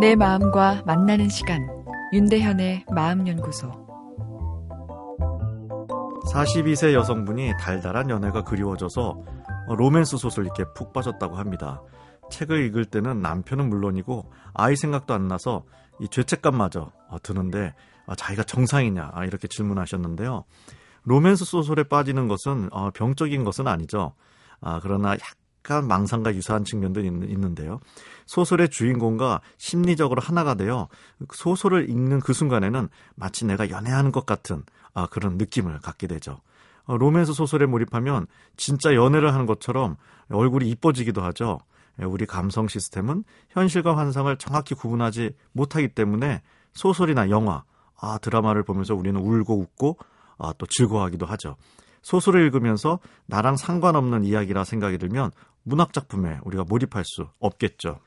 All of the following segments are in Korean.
내 마음과 만나는 시간 윤대현의 마음연구소 42세 여성분이 달달한 연애가 그리워져서 로맨스 소설 읽기에 푹 빠졌다고 합니다. 책을 읽을 때는 남편은 물론이고 아이 생각도 안 나서 이 죄책감마저 드는데 아, 자기가 정상이냐 아, 이렇게 질문하셨는데요. 로맨스 소설에 빠지는 것은 어, 병적인 것은 아니죠. 아, 그러나 약간 망상과 유사한 측면도 있는데요. 소설의 주인공과 심리적으로 하나가 되어 소설을 읽는 그 순간에는 마치 내가 연애하는 것 같은 아, 그런 느낌을 갖게 되죠. 어, 로맨스 소설에 몰입하면 진짜 연애를 하는 것처럼 얼굴이 이뻐지기도 하죠. 예, 우리 감성 시스템은 현실과 환상을 정확히 구분하지 못하기 때문에 소설이나 영화, 아, 드라마를 보면서 우리는 울고 웃고 아, 또 즐거워하기도 하죠. 소설을 읽으면서 나랑 상관없는 이야기라 생각이 들면 문학 작품에 우리가 몰입할 수 없겠죠.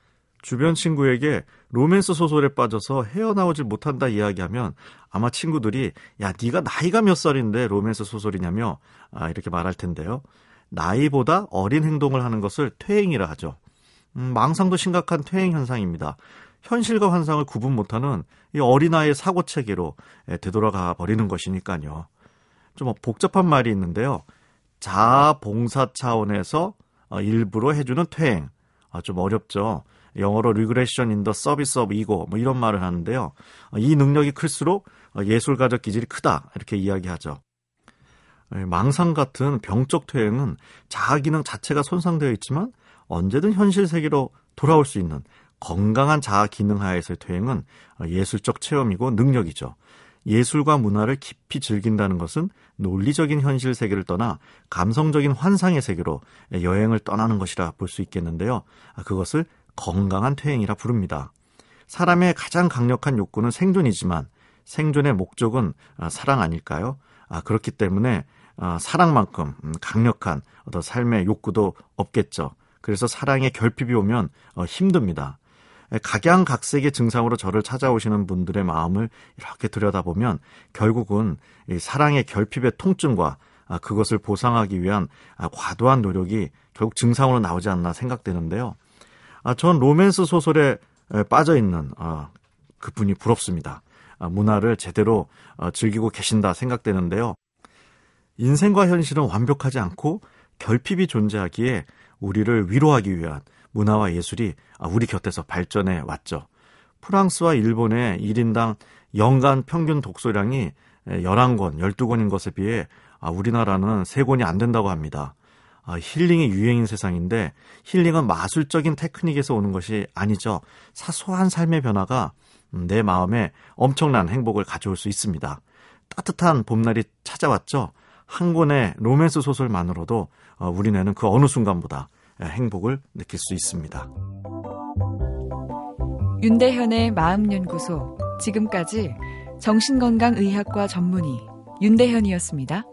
주변 친구에게 로맨스 소설에 빠져서 헤어나오질 못한다 이야기하면 아마 친구들이 야 네가 나이가 몇 살인데 로맨스 소설이냐며 아, 이렇게 말할 텐데요. 나이보다 어린 행동을 하는 것을 퇴행이라 하죠. 음, 망상도 심각한 퇴행 현상입니다. 현실과 환상을 구분 못하는 이 어린아이의 사고 체계로 되돌아가 버리는 것이니까요. 좀 복잡한 말이 있는데요. 자봉사 차원에서 어, 일부러 해주는 퇴행. 아, 좀 어렵죠. 영어로 regression in the service of ego 뭐 이런 말을 하는데요. 어, 이 능력이 클수록 어, 예술가적 기질이 크다 이렇게 이야기하죠. 망상 같은 병적 퇴행은 자아 기능 자체가 손상되어 있지만 언제든 현실 세계로 돌아올 수 있는 건강한 자아 기능 하에서의 퇴행은 예술적 체험이고 능력이죠. 예술과 문화를 깊이 즐긴다는 것은 논리적인 현실 세계를 떠나 감성적인 환상의 세계로 여행을 떠나는 것이라 볼 수 있겠는데요. 그것을 건강한 퇴행이라 부릅니다. 사람의 가장 강력한 욕구는 생존이지만 생존의 목적은 사랑 아닐까요? 그렇기 때문에 사랑만큼 강력한 어떤 삶의 욕구도 없겠죠. 그래서 사랑의 결핍이 오면 어, 힘듭니다. 각양각색의 증상으로 저를 찾아오시는 분들의 마음을 이렇게 들여다보면 결국은 사랑의 결핍의 통증과 아, 그것을 보상하기 위한 아, 과도한 노력이 결국 증상으로 나오지 않나 생각되는데요. 아, 전 로맨스 소설에 빠져 있는 그분이 부럽습니다. 문화를 제대로 어, 즐기고 계신다 생각되는데요. 인생과 현실은 완벽하지 않고 결핍이 존재하기에 우리를 위로하기 위한 문화와 예술이 우리 곁에서 발전해 왔죠. 프랑스와 일본의 1인당 연간 평균 독서량이 11권, 12권인 것에 비해 우리나라는 3권이 안 된다고 합니다. 힐링이 유행인 세상인데 힐링은 마술적인 테크닉에서 오는 것이 아니죠. 사소한 삶의 변화가 내 마음에 엄청난 행복을 가져올 수 있습니다. 따뜻한 봄날이 찾아왔죠. 한 권의 로맨스 소설만으로도 어, 우리네는 그 어느 순간보다 행복을 느낄 수 있습니다. 윤대현의 마음연구소 지금까지 정신건강의학과 전문의 윤대현이었습니다.